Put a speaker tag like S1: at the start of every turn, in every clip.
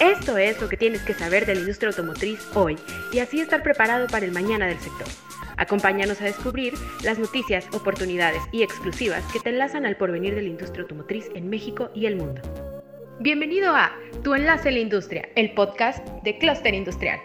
S1: Esto es lo que tienes que saber de la industria automotriz hoy y así estar preparado para el mañana del sector. Acompáñanos a descubrir las noticias, oportunidades y exclusivas que te enlazan al porvenir de la industria automotriz en México y el mundo. Bienvenido a Tu Enlace en la Industria, el podcast de Cluster Industrial.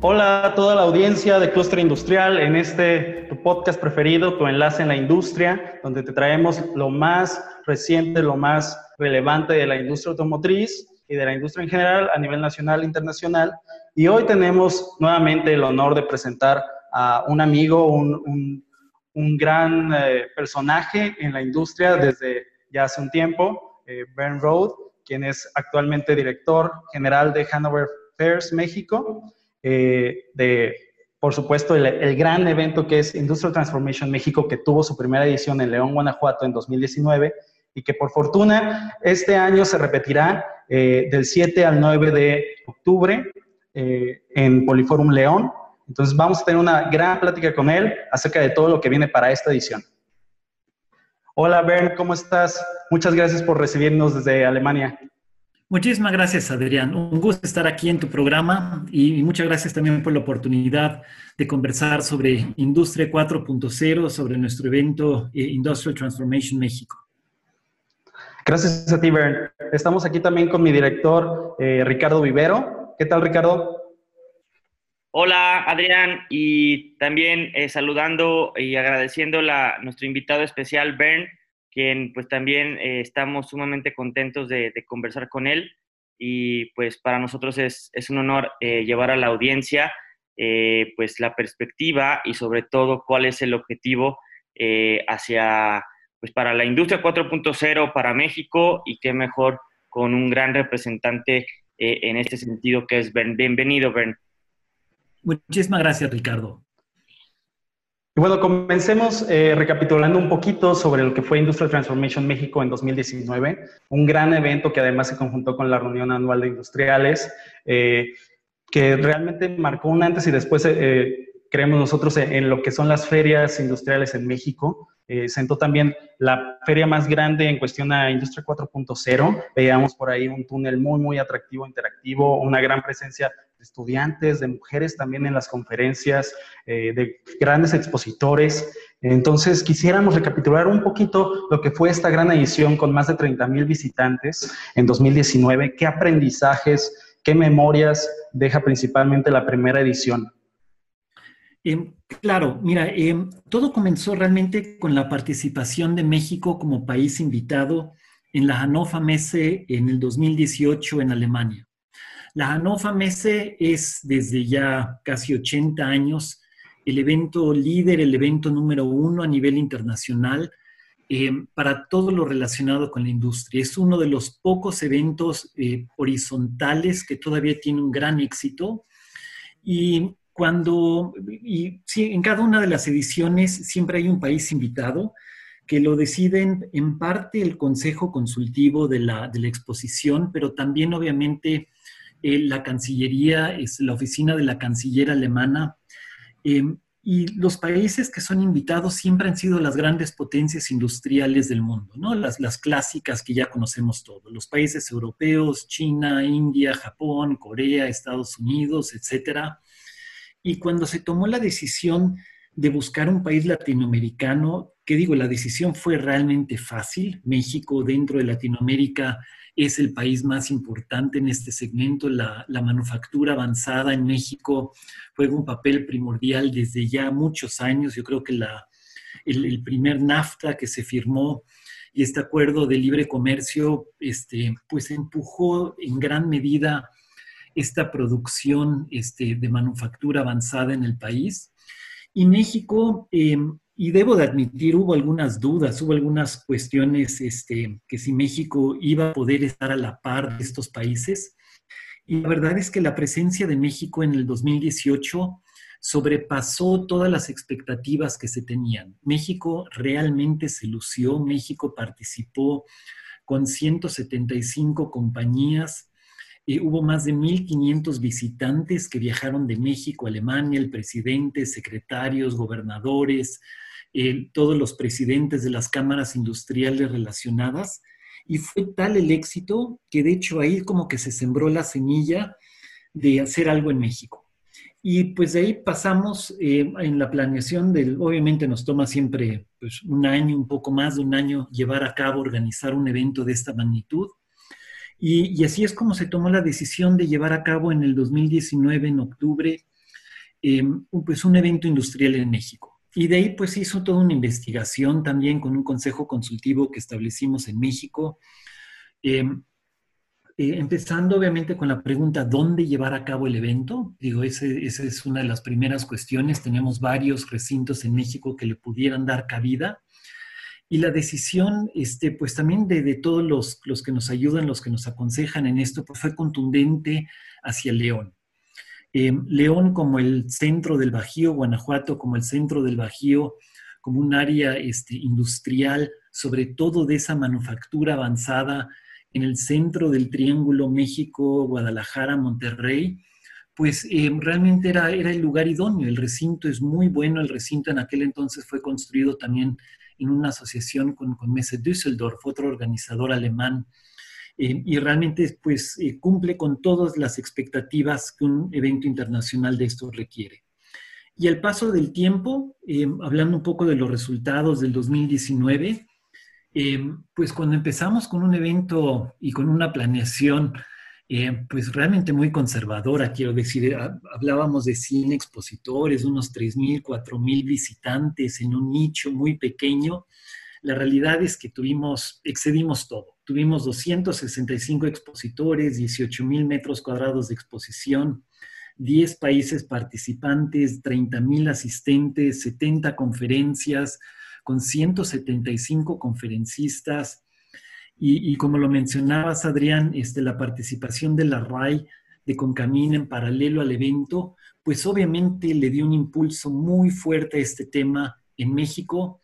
S2: Hola a toda la audiencia de Cluster Industrial en este tu podcast preferido, Tu Enlace en la Industria, donde te traemos lo más reciente, lo más relevante de la industria automotriz y de la industria en general a nivel nacional e internacional. Y hoy tenemos nuevamente el honor de presentar a un amigo, un, un, gran eh, personaje en la industria desde ya hace un tiempo, eh, Ben Road, quien es actualmente director general de Hanover Fairs México, eh, de, por supuesto, el, el, gran evento que es Industrial Transformation México, que tuvo su primera edición en León, Guanajuato, en 2019, y que por fortuna este año se repetirá eh, del 7 al 9 de octubre eh, en Poliforum León. Entonces vamos a tener una gran plática con él acerca de todo lo que viene para esta edición. Hola Bern, ¿cómo estás? Muchas gracias por recibirnos desde Alemania.
S3: Muchísimas gracias, Adrián. Un gusto estar aquí en tu programa y muchas gracias también por la oportunidad de conversar sobre Industria 4.0, sobre nuestro evento eh, Industrial Transformation México.
S2: Gracias a ti, Bern. Estamos aquí también con mi director, eh, Ricardo Vivero. ¿Qué tal, Ricardo?
S4: Hola, Adrián, y también eh, saludando y agradeciendo a nuestro invitado especial, Bern, quien pues también eh, estamos sumamente contentos de, conversar con él y pues para nosotros es, es un honor llevar a la audiencia pues la perspectiva y sobre todo cuál es el objetivo hacia pues para la industria 4.0 para México y qué mejor con un gran representante eh, en este sentido que es Ben. Bienvenido, Ben.
S3: Muchísimas gracias, Ricardo.
S2: bueno, comencemos eh, recapitulando un poquito sobre lo que fue Industrial Transformation México en 2019, un gran evento que además se conjuntó con la reunión anual de industriales, eh, que realmente marcó un antes y después, creemos nosotros, en lo que son las ferias industriales en México. Eh, sentó también la feria más grande en cuestión a Industria 4.0. Veíamos por ahí un túnel muy, muy atractivo, interactivo, una gran presencia de estudiantes, de mujeres también en las conferencias, eh, de grandes expositores. Entonces, quisiéramos recapitular un poquito lo que fue esta gran edición con más de 30 mil visitantes en 2019, qué aprendizajes, qué memorias deja principalmente la primera edición.
S3: Claro, mira, em, todo comenzó realmente con la participación de México como país invitado en la Hannover Messe en el 2018 en Alemania. La Hannover Messe es desde ya casi 80 años el evento líder, el evento número uno a nivel internacional em, para todo lo relacionado con la industria. Es uno de los pocos eventos eh, horizontales que todavía tiene un gran éxito y cuando, y sí, en cada una de las ediciones siempre hay un país invitado que lo deciden en parte el Consejo Consultivo de la, de la exposición, pero también obviamente eh, la Cancillería, es la oficina de la Canciller alemana. Eh, y los países que son invitados siempre han sido las grandes potencias industriales del mundo, ¿no? Las, las clásicas que ya conocemos todos, los países europeos, China, India, Japón, Corea, Estados Unidos, etcétera. Y cuando se tomó la decisión de buscar un país latinoamericano, que digo, la decisión fue realmente fácil. México dentro de Latinoamérica es el país más importante en este segmento. La, manufactura avanzada en México juega un papel primordial desde ya muchos años. Yo creo que la, el, el, primer NAFTA que se firmó y este acuerdo de libre comercio, este, pues empujó en gran medida esta producción este, de manufactura avanzada en el país. Y México, em, y debo de admitir, hubo algunas dudas, hubo algunas cuestiones este, que si México iba a poder estar a la par de estos países. Y la verdad es que la presencia de México en el 2018 sobrepasó todas las expectativas que se tenían. México realmente se lució, México participó con 175 compañías eh, hubo más de 1.500 visitantes que viajaron de México a Alemania, el presidente, secretarios, gobernadores, todos los presidentes de las cámaras industriales relacionadas. Y fue tal el éxito que de hecho ahí como que se sembró la semilla de hacer algo en México. Y pues de ahí pasamos eh, en la planeación del, obviamente nos toma siempre pues, un año, un poco más de un año llevar a cabo, organizar un evento de esta magnitud. Y, así es como se tomó la decisión de llevar a cabo en el 2019, en octubre, eh, pues un evento industrial en México. Y de ahí pues hizo toda una investigación también con un consejo consultivo que establecimos en México. Eh, eh, empezando obviamente con la pregunta, ¿dónde llevar a cabo el evento? Digo, esa es una de las primeras cuestiones. Tenemos varios recintos en México que le pudieran dar cabida. Y la decisión, este, pues también de, todos los, los, que nos ayudan, los que nos aconsejan en esto, pues fue contundente hacia León. Eh, León como el centro del Bajío, Guanajuato como el centro del Bajío, como un área este, industrial, sobre todo de esa manufactura avanzada en el centro del Triángulo México, Guadalajara, Monterrey, pues eh, realmente era, era el lugar idóneo. El recinto es muy bueno. El recinto en aquel entonces fue construido también en una asociación con, con Messe Düsseldorf, otro organizador alemán. Eh, y realmente pues eh, cumple con todas las expectativas que un evento internacional de esto requiere. Y al paso del tiempo, hablando un poco de los resultados del 2019, eh, pues cuando empezamos con un evento y con una planeación, eh, pues realmente muy conservadora, quiero decir, hablábamos de 100 expositores, unos 3.000, 4.000 visitantes en un nicho muy pequeño. La realidad es que tuvimos, excedimos todo. Tuvimos 265 expositores, 18.000 metros cuadrados de exposición, 10 países participantes, 30.000 asistentes, 70 conferencias, con 175 conferencistas y, como lo mencionabas, Adrián, este, la participación de la RAI de Concamín en paralelo al evento, pues obviamente le dio un impulso muy fuerte a este tema en México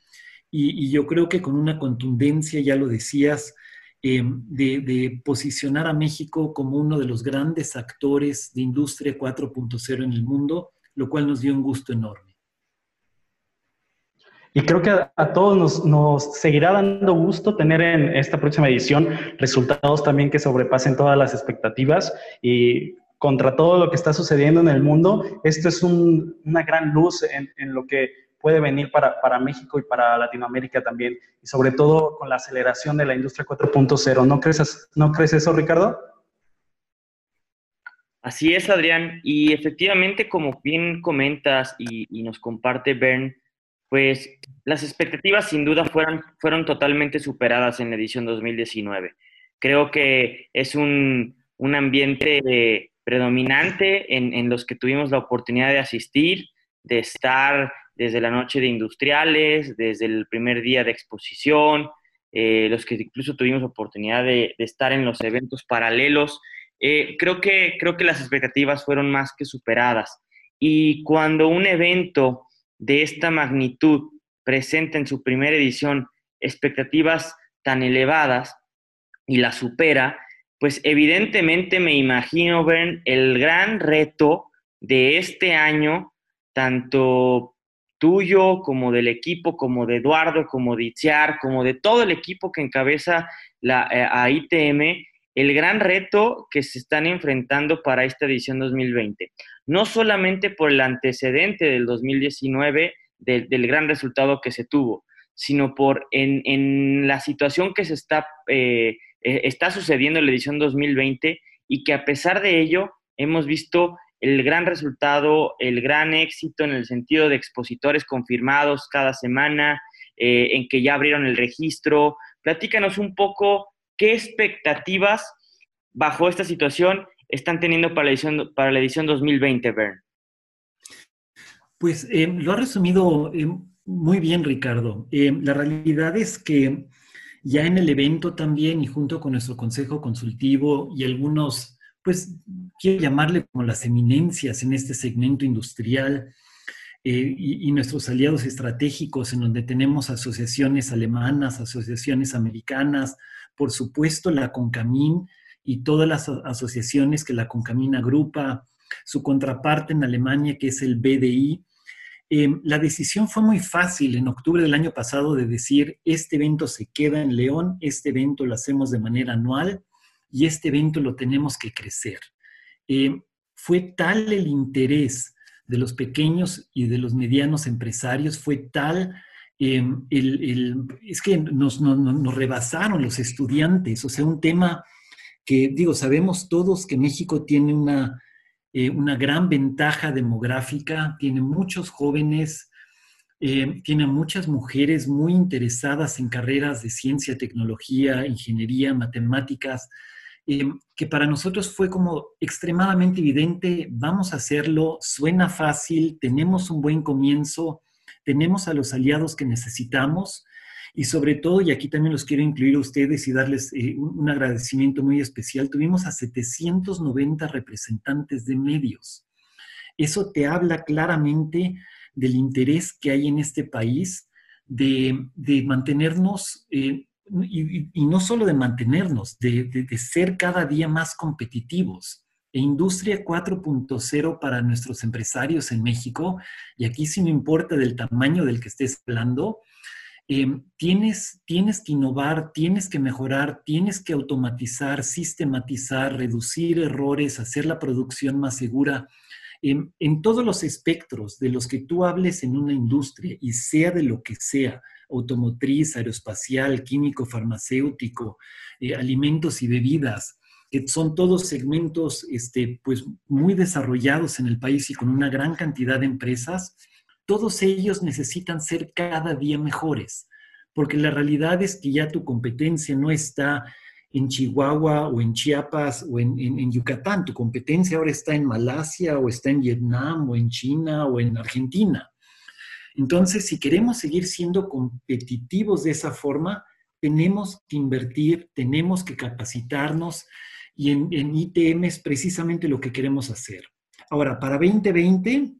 S3: y, yo creo que con una contundencia, ya lo decías, em, de, de, posicionar a México como uno de los grandes actores de Industria 4.0 en el mundo, lo cual nos dio un gusto enorme.
S2: Y creo que a, todos nos, seguirá dando gusto tener en esta próxima edición resultados también que sobrepasen todas las expectativas y contra todo lo que está sucediendo en el mundo, esto es una gran luz en, lo que puede venir para, México y para Latinoamérica también, y sobre todo con la aceleración de la industria 4.0. ¿No crees, ¿No crees eso, Ricardo?
S4: Así es, Adrián. Y efectivamente, como bien comentas y, y nos comparte Bern, pues las expectativas sin duda fueron, fueron totalmente superadas en la edición 2019. Creo que es un, ambiente predominante en, los que tuvimos la oportunidad de asistir, de estar desde la noche de industriales, desde el primer día de exposición, eh, los que incluso tuvimos oportunidad de, estar en los eventos paralelos. Eh, creo, que, creo que las expectativas fueron más que superadas. Y cuando un evento de esta magnitud presenta en su primera edición expectativas tan elevadas y la supera, pues evidentemente me imagino, ver el gran reto de este año, tanto tuyo como del equipo, como de Eduardo, como de Itziar, como de todo el equipo que encabeza la, eh, a ITM, el gran reto que se están enfrentando para esta edición 2020. No solamente por el antecedente del 2019, del gran resultado que se tuvo, sino por en, la situación que se está, eh, eh, está sucediendo en la edición 2020 y que a pesar de ello hemos visto el gran resultado, el gran éxito en el sentido de expositores confirmados cada semana, eh, en que ya abrieron el registro. Platícanos un poco qué expectativas bajo esta situación están teniendo para la edición, para la edición 2020, Bern.
S3: Pues eh, lo ha resumido eh, muy bien, Ricardo. Eh, la realidad es que ya en el evento también y junto con nuestro consejo consultivo y algunos, pues quiero llamarle como las eminencias en este segmento industrial y, y, nuestros aliados estratégicos en donde tenemos asociaciones alemanas, asociaciones americanas, por supuesto la CONCAMIN y todas las asociaciones que la CONCAMIN agrupa, su contraparte en Alemania que es el BDI, Em, la decisión fue muy fácil en octubre del año pasado de decir, este evento se queda en León, este evento lo hacemos de manera anual y este evento lo tenemos que crecer. Em, fue tal el interés de los pequeños y de los medianos empresarios, fue tal, em, es que nos, nos rebasaron los estudiantes, o sea, un tema que, digo, sabemos todos que México tiene una eh, una gran ventaja demográfica, tiene muchos jóvenes, eh, tiene muchas mujeres muy interesadas en carreras de ciencia, tecnología, ingeniería, matemáticas, eh, que para nosotros fue como extremadamente evidente, vamos a hacerlo, suena fácil, tenemos un buen comienzo, tenemos a los aliados que necesitamos y sobre todo, y aquí también los quiero incluir a ustedes y darles eh, un agradecimiento muy especial, tuvimos a 790 representantes de medios. Eso te habla claramente del interés que hay en este país de, mantenernos, eh, y, no solo de mantenernos, de, de ser cada día más competitivos. E Industria 4.0 para nuestros empresarios en México, y aquí sí no importa del tamaño del que estés hablando, Em, tienes, tienes que innovar, tienes que mejorar, tienes que automatizar, sistematizar, reducir errores, hacer la producción más segura. En, en, todos los espectros de los que tú hables en una industria y sea de lo que sea, automotriz, aeroespacial, químico, farmacéutico, eh, alimentos y bebidas, que son todos segmentos este, pues, muy desarrollados en el país y con una gran cantidad de empresas, todos ellos necesitan ser cada día mejores, porque la realidad es que ya tu competencia no está en Chihuahua o en Chiapas o en, Yucatán, tu competencia ahora está en Malasia o está en Vietnam o en China o en Argentina. Entonces, si queremos seguir siendo competitivos de esa forma, tenemos que invertir, tenemos que capacitarnos y en, en ITM es precisamente lo que queremos hacer. Ahora, para 2020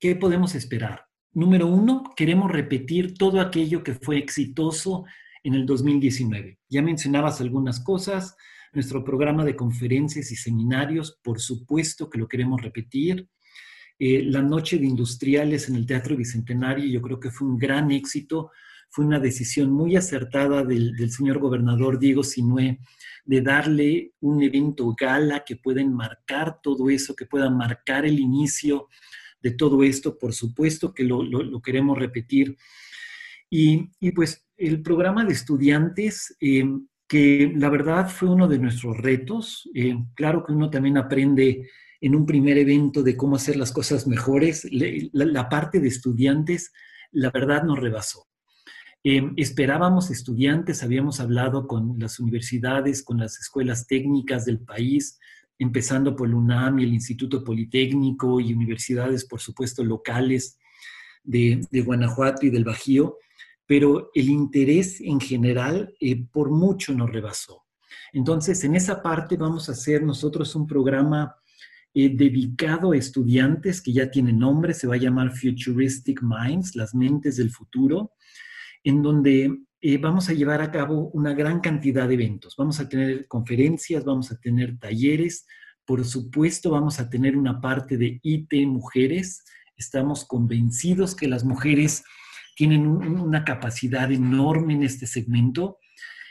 S3: ¿Qué podemos esperar? Número uno, queremos repetir todo aquello que fue exitoso en el 2019. Ya mencionabas algunas cosas, nuestro programa de conferencias y seminarios, por supuesto que lo queremos repetir. Eh, la noche de industriales en el Teatro Bicentenario, yo creo que fue un gran éxito, fue una decisión muy acertada del, señor gobernador Diego Sinué de darle un evento gala que pueda enmarcar todo eso, que pueda marcar el inicio de todo esto, por supuesto que lo, queremos repetir. Y, pues el programa de estudiantes, eh, que la verdad fue uno de nuestros retos, eh, claro que uno también aprende en un primer evento de cómo hacer las cosas mejores, la, parte de estudiantes, la verdad nos rebasó. Eh, esperábamos estudiantes, habíamos hablado con las universidades, con las escuelas técnicas del país, empezando por el UNAM y el Instituto Politécnico y universidades, por supuesto, locales de, Guanajuato y del Bajío, pero el interés en general eh, por mucho nos rebasó. Entonces, en esa parte vamos a hacer nosotros un programa eh, dedicado a estudiantes que ya tiene nombre, se va a llamar Futuristic Minds, las mentes del futuro, en donde eh, vamos a llevar a cabo una gran cantidad de eventos. Vamos a tener conferencias, vamos a tener talleres, por supuesto vamos a tener una parte de IT mujeres. Estamos convencidos que las mujeres tienen una capacidad enorme en este segmento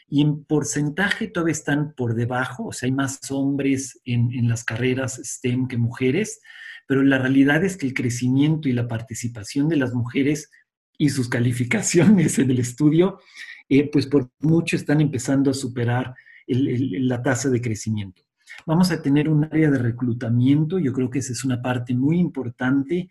S3: y en porcentaje todavía están por debajo, o sea, hay más hombres en, en las carreras STEM que mujeres, pero la realidad es que el crecimiento y la participación de las mujeres y sus calificaciones en el estudio, eh, pues por mucho están empezando a superar la tasa de crecimiento. Vamos a tener un área de reclutamiento, yo creo que esa es una parte muy importante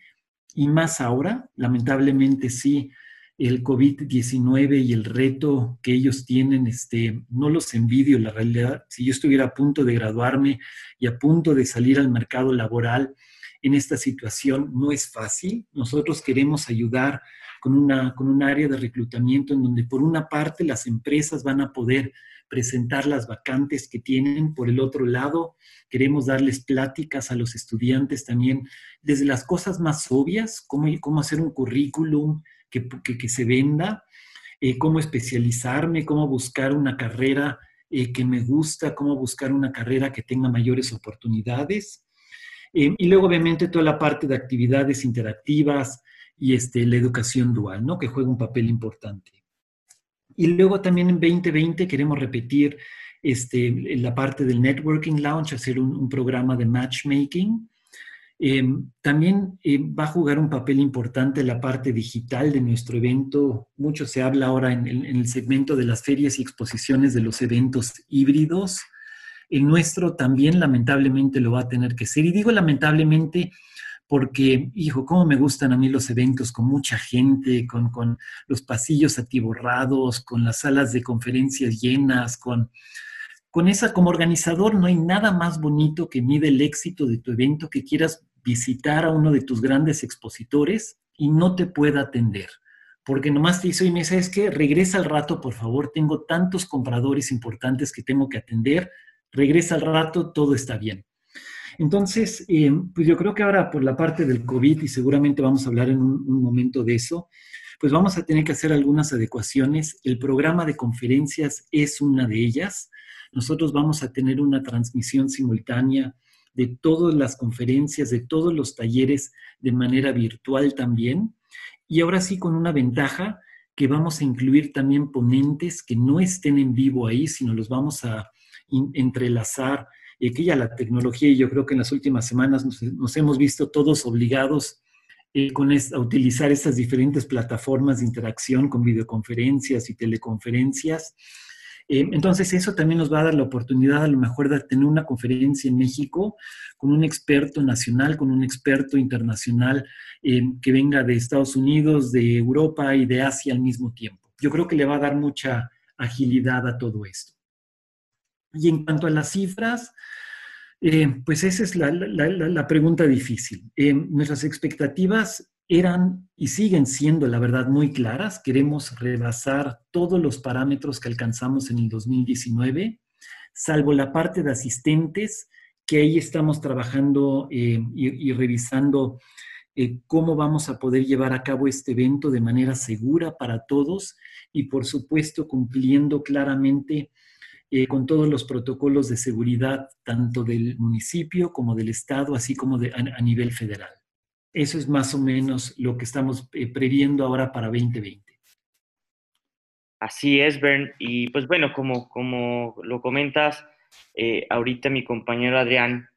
S3: y más ahora, lamentablemente sí, el COVID-19 y el reto que ellos tienen, este, no los envidio, la realidad, si yo estuviera a punto de graduarme y a punto de salir al mercado laboral en esta situación, no es fácil. Nosotros queremos ayudar con, una, con un área de reclutamiento en donde por una parte las empresas van a poder presentar las vacantes que tienen. Por el otro lado, queremos darles pláticas a los estudiantes también desde las cosas más obvias, cómo, cómo hacer un currículum que, que, se venda, eh, cómo especializarme, cómo buscar una carrera eh, que me gusta, cómo buscar una carrera que tenga mayores oportunidades. Eh, y luego, obviamente, toda la parte de actividades interactivas, y este, la educación dual, ¿no? que juega un papel importante. Y luego también en 2020 queremos repetir este, la parte del Networking Lounge, hacer un, programa de matchmaking. Em, también eh, va a jugar un papel importante la parte digital de nuestro evento. Mucho se habla ahora en, en, el segmento de las ferias y exposiciones de los eventos híbridos. El nuestro también lamentablemente lo va a tener que ser. Y digo lamentablemente porque, hijo, cómo me gustan a mí los eventos con mucha gente, con, los pasillos atiborrados, con las salas de conferencias llenas, con, con esa, como organizador, no hay nada más bonito que mide el éxito de tu evento que quieras visitar a uno de tus grandes expositores y no te pueda atender. Porque nomás te dice, oye, ¿sabes qué? Regresa al rato, por favor, tengo tantos compradores importantes que tengo que atender, regresa al rato, todo está bien. Entonces, eh, pues yo creo que ahora por la parte del COVID, y seguramente vamos a hablar en un, momento de eso, pues vamos a tener que hacer algunas adecuaciones. El programa de conferencias es una de ellas. Nosotros vamos a tener una transmisión simultánea de todas las conferencias, de todos los talleres de manera virtual también. Y ahora sí con una ventaja que vamos a incluir también ponentes que no estén en vivo ahí, sino los vamos a entrelazar y aquí ya la tecnología, y yo creo que en las últimas semanas nos, hemos visto todos obligados eh, con a utilizar estas diferentes plataformas de interacción con videoconferencias y teleconferencias. Eh, entonces, eso también nos va a dar la oportunidad a lo mejor de tener una conferencia en México con un experto nacional, con un experto internacional eh, que venga de Estados Unidos, de Europa y de Asia al mismo tiempo. Yo creo que le va a dar mucha agilidad a todo esto. Y en cuanto a las cifras, eh, pues esa es la, pregunta difícil. Eh, nuestras expectativas eran y siguen siendo, la verdad, muy claras. Queremos rebasar todos los parámetros que alcanzamos en el 2019, salvo la parte de asistentes, que ahí estamos trabajando eh, y, y, revisando cómo vamos a poder llevar a cabo este evento de manera segura para todos y, por supuesto, cumpliendo claramente eh, con todos los protocolos de seguridad, tanto del municipio como del Estado, así como a, nivel federal. Eso es más o menos lo que estamos eh, previendo ahora para 2020.
S4: Así es, Bern. Y pues bueno, como, como lo comentas, eh, ahorita mi compañero Adrián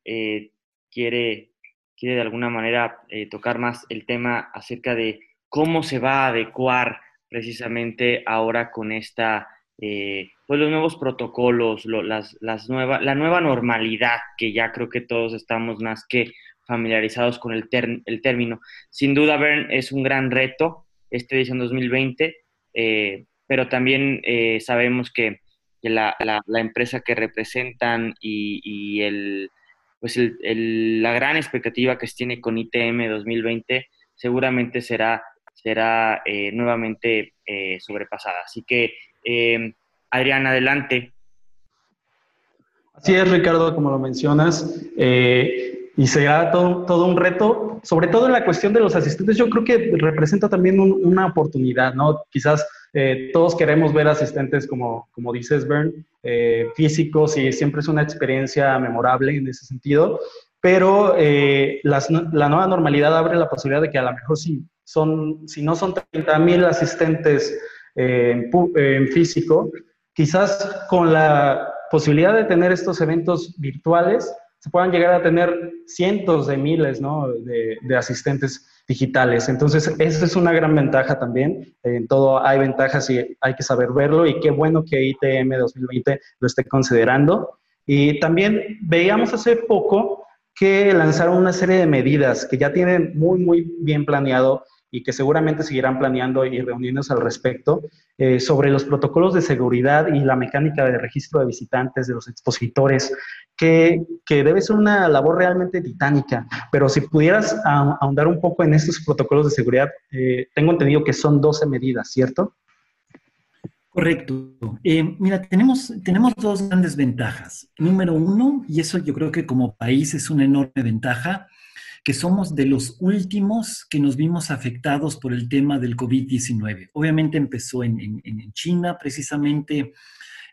S4: quiere, quiere de alguna manera tocar más el tema acerca de cómo se va a adecuar precisamente ahora con esta eh, pues los nuevos protocolos, las, las la nueva normalidad, que ya creo que todos estamos más que familiarizados con el, el término. Sin duda, Bern, es un gran reto este edición 2020, eh, pero también eh, sabemos que, la, la, empresa que representan y, y el, pues el, la gran expectativa que se tiene con ITM 2020 seguramente será, será nuevamente sobrepasada. Así que eh, Adrián, adelante.
S2: Así es, Ricardo, como lo mencionas. Eh, y será todo, todo, un reto, sobre todo en la cuestión de los asistentes. Yo creo que representa también una oportunidad, ¿no? Quizás eh, todos queremos ver asistentes, como, como dices, Bern, físicos, y siempre es una experiencia memorable en ese sentido. Pero la nueva normalidad abre la posibilidad de que a lo mejor si, son, si no son 30 mil asistentes en, físico, quizás con la posibilidad de tener estos eventos virtuales, se puedan llegar a tener cientos de miles de, asistentes digitales. Entonces, esa es una gran ventaja también. En todo hay ventajas y hay que saber verlo y qué bueno que ITM 2020 lo esté considerando. Y también veíamos hace poco que lanzaron una serie de medidas que ya tienen muy, muy bien planeado y que seguramente seguirán planeando y reuniéndose al respecto, eh, sobre los protocolos de seguridad y la mecánica de registro de visitantes, de los expositores, que, que debe ser una labor realmente titánica. Pero si pudieras ahondar un poco en estos protocolos de seguridad, eh, tengo entendido que son 12 medidas, ¿cierto?
S3: Correcto. Eh, mira, tenemos, tenemos dos grandes ventajas. Número uno, y eso yo creo que como país es una enorme ventaja, que somos de los últimos que nos vimos afectados por el tema del COVID-19. Obviamente empezó en, China, precisamente,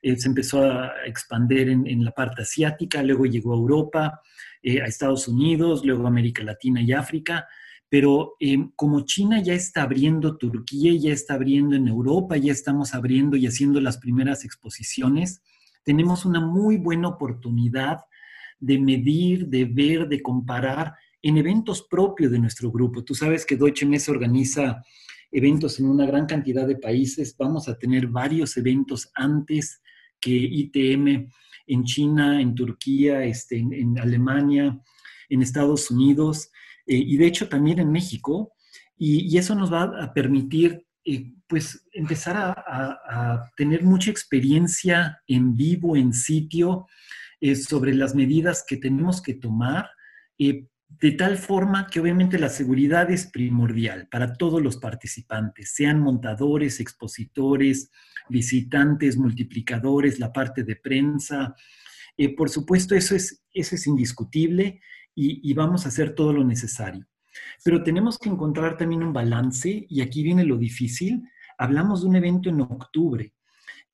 S3: eh, se empezó a expandir en, la parte asiática, luego llegó a Europa, eh, a Estados Unidos, luego a América Latina y África, pero em, como China ya está abriendo Turquía, ya está abriendo en Europa, ya estamos abriendo y haciendo las primeras exposiciones, tenemos una muy buena oportunidad de medir, de ver, de comparar en eventos propios de nuestro grupo. Tú sabes que Deutsche Messe organiza eventos en una gran cantidad de países. Vamos a tener varios eventos antes que ITM en China, en Turquía, este, en, Alemania, en Estados Unidos eh, y de hecho también en México. Y, eso nos va a permitir eh, pues empezar a, tener mucha experiencia en vivo, en sitio, eh, sobre las medidas que tenemos que tomar de tal forma que obviamente la seguridad es primordial para todos los participantes, sean montadores, expositores, visitantes, multiplicadores, la parte de prensa. Eh, por supuesto, eso es, eso es indiscutible y, y vamos a hacer todo lo necesario. Pero tenemos que encontrar también un balance y aquí viene lo difícil. Hablamos de un evento en octubre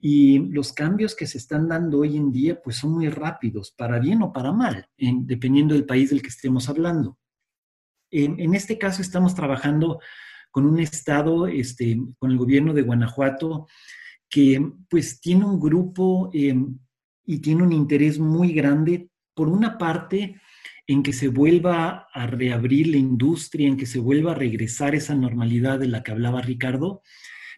S3: y los cambios que se están dando hoy en día, pues son muy rápidos, para bien o para mal, dependiendo del país del que estemos hablando. En, este caso estamos trabajando con un estado, este, con el gobierno de Guanajuato, que pues tiene un grupo em, y tiene un interés muy grande, por una parte, en que se vuelva a reabrir la industria, en que se vuelva a regresar esa normalidad de la que hablaba Ricardo,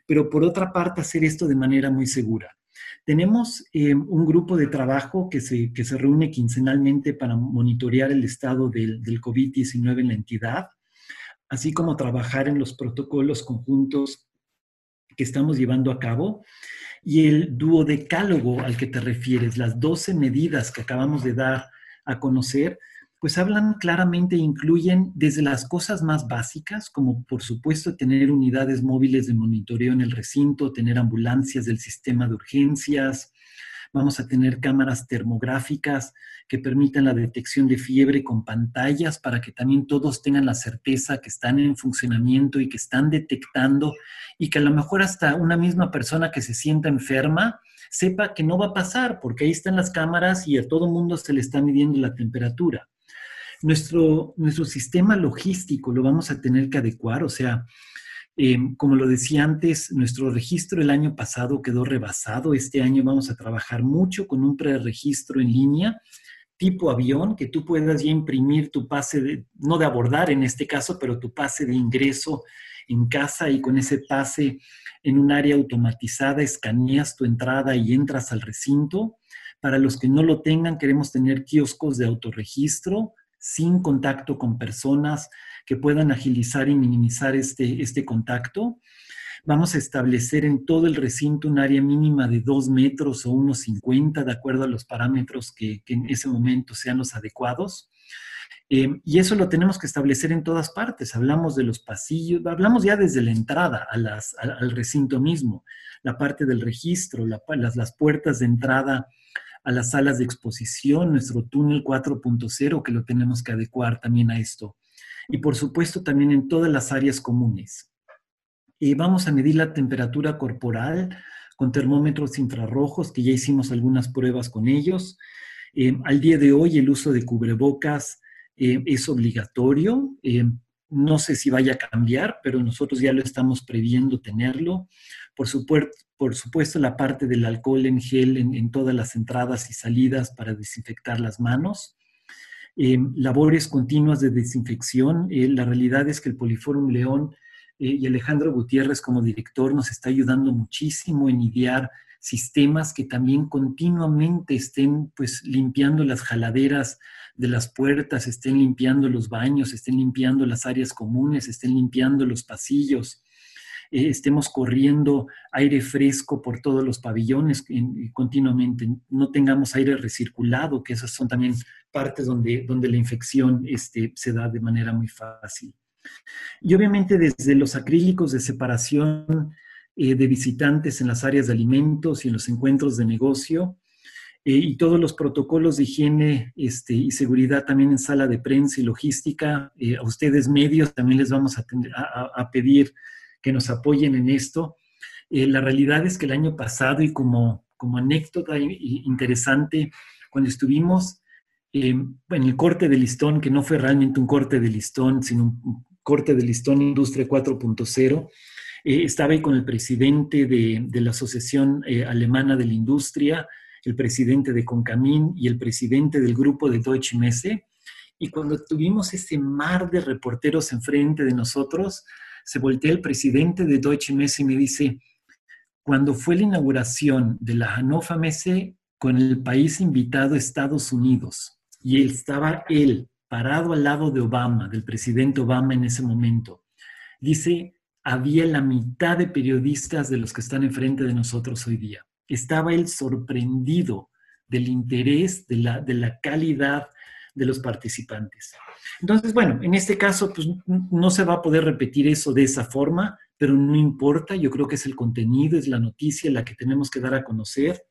S3: pero por otra parte hacer esto de manera muy segura. Tenemos eh, un grupo de trabajo que se, que se reúne quincenalmente para monitorear el estado del, del COVID-19 en la entidad, así como trabajar en los protocolos conjuntos que estamos llevando a cabo. Y el duodecálogo al que te refieres, las 12 medidas que acabamos de dar a conocer, pues hablan claramente e incluyen desde las cosas más básicas, como por supuesto tener unidades móviles de monitoreo en el recinto, tener ambulancias del sistema de urgencias, vamos a tener cámaras termográficas que permitan la detección de fiebre con pantallas para que también todos tengan la certeza que están en funcionamiento y que están detectando y que a lo mejor hasta una misma persona que se sienta enferma sepa que no va a pasar porque ahí están las cámaras y a todo mundo se le está midiendo la temperatura. Nuestro, nuestro sistema logístico lo vamos a tener que adecuar, o sea, em, como lo decía antes, nuestro registro el año pasado quedó rebasado. Este año vamos a trabajar mucho con un preregistro en línea tipo avión, que tú puedas ya imprimir tu pase, de, no de abordar en este caso, pero tu pase de ingreso en casa y con ese pase en un área automatizada escaneas tu entrada y entras al recinto. Para los que no lo tengan, queremos tener kioscos de autorregistro sin contacto con personas que puedan agilizar y minimizar este, este contacto. Vamos a establecer en todo el recinto un área mínima de dos metros o unos 50, de acuerdo a los parámetros que, en ese momento sean los adecuados. Eh, y eso lo tenemos que establecer en todas partes. Hablamos de los pasillos, hablamos ya desde la entrada al, recinto mismo, la parte del registro, las, las puertas de entrada a las salas de exposición, nuestro túnel 4.0 que lo tenemos que adecuar también a esto. Y por supuesto también en todas las áreas comunes. Y vamos a medir la temperatura corporal con termómetros infrarrojos, que ya hicimos algunas pruebas con ellos. Eh, al día de hoy el uso de cubrebocas eh, es obligatorio. Eh, no sé si vaya a cambiar, pero nosotros ya lo estamos previendo tenerlo. Por supuesto, la parte del alcohol en gel en, todas las entradas y salidas para desinfectar las manos. Eh, labores continuas de desinfección. Eh, la realidad es que el Poliforum León eh, y Alejandro Gutiérrez como director nos está ayudando muchísimo en idear sistemas que también continuamente estén pues limpiando las jaladeras de las puertas, estén limpiando los baños, estén limpiando las áreas comunes, estén limpiando los pasillos, eh, estemos corriendo aire fresco por todos los pabellones continuamente, no tengamos aire recirculado, que esas son también partes donde, donde la infección este, se da de manera muy fácil. Y obviamente desde los acrílicos de separación eh, de visitantes en las áreas de alimentos y en los encuentros de negocio, eh, y todos los protocolos de higiene este, y seguridad también en sala de prensa y logística. a ustedes medios también les vamos a, pedir que nos apoyen en esto. Eh, la realidad es que el año pasado, y como, como anécdota interesante, cuando estuvimos eh, en el corte de listón, que no fue realmente un corte de listón, sino corte de listón Industria 4.0. Eh, estaba ahí con el presidente de, la Asociación eh, Alemana de la Industria, el presidente de Concamín y el presidente del grupo de Deutsche Messe. Y cuando tuvimos ese mar de reporteros enfrente de nosotros, se voltea el presidente de Deutsche Messe y me dice, cuando fue la inauguración de la Hannover Messe con el país invitado Estados Unidos, y él estaba él parado al lado de Obama, del presidente Obama en ese momento, dice, había la mitad de periodistas de los que están enfrente de nosotros hoy día. Estaba él sorprendido del interés, de la, de la calidad de los participantes. Entonces, bueno, en este caso, pues no se va a poder repetir eso de esa forma, pero no importa, yo creo que es el contenido, es la noticia la que tenemos que dar a conocer.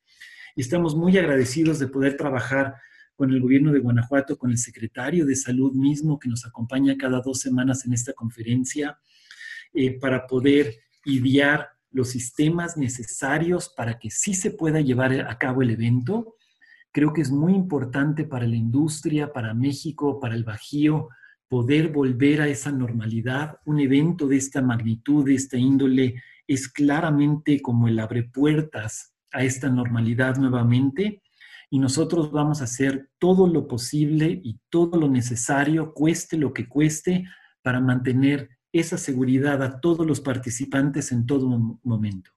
S3: Y estamos muy agradecidos de poder trabajar con el gobierno de Guanajuato, con el secretario de salud mismo que nos acompaña cada dos semanas en esta conferencia, eh, para poder idear los sistemas necesarios para que sí se pueda llevar a cabo el evento Creo que es muy importante para la industria, para México, para el Bajío, poder volver a esa normalidad. Un evento de esta magnitud, de esta índole, es claramente como el abre puertas a esta normalidad nuevamente. Y nosotros vamos a hacer todo lo posible y todo lo necesario, cueste lo que cueste, para mantener esa seguridad a todos los participantes en todo momento.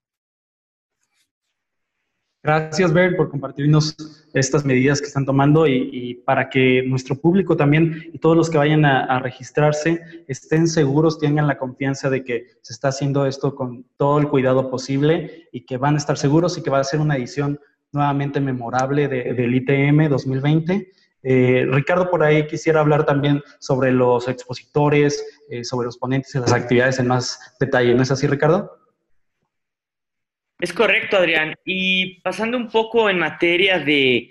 S2: Gracias, Bert, por compartirnos estas medidas que están tomando y, para que nuestro público también y todos los que vayan a, registrarse estén seguros, tengan la confianza de que se está haciendo esto con todo el cuidado posible y que van a estar seguros y que va a ser una edición nuevamente memorable del ITM 2020. Eh, Ricardo, por ahí quisiera hablar también sobre los expositores, eh, sobre los ponentes y las actividades en más detalle. ¿No es así, Ricardo?
S4: Es correcto, Adrián. Y pasando un poco en materia de,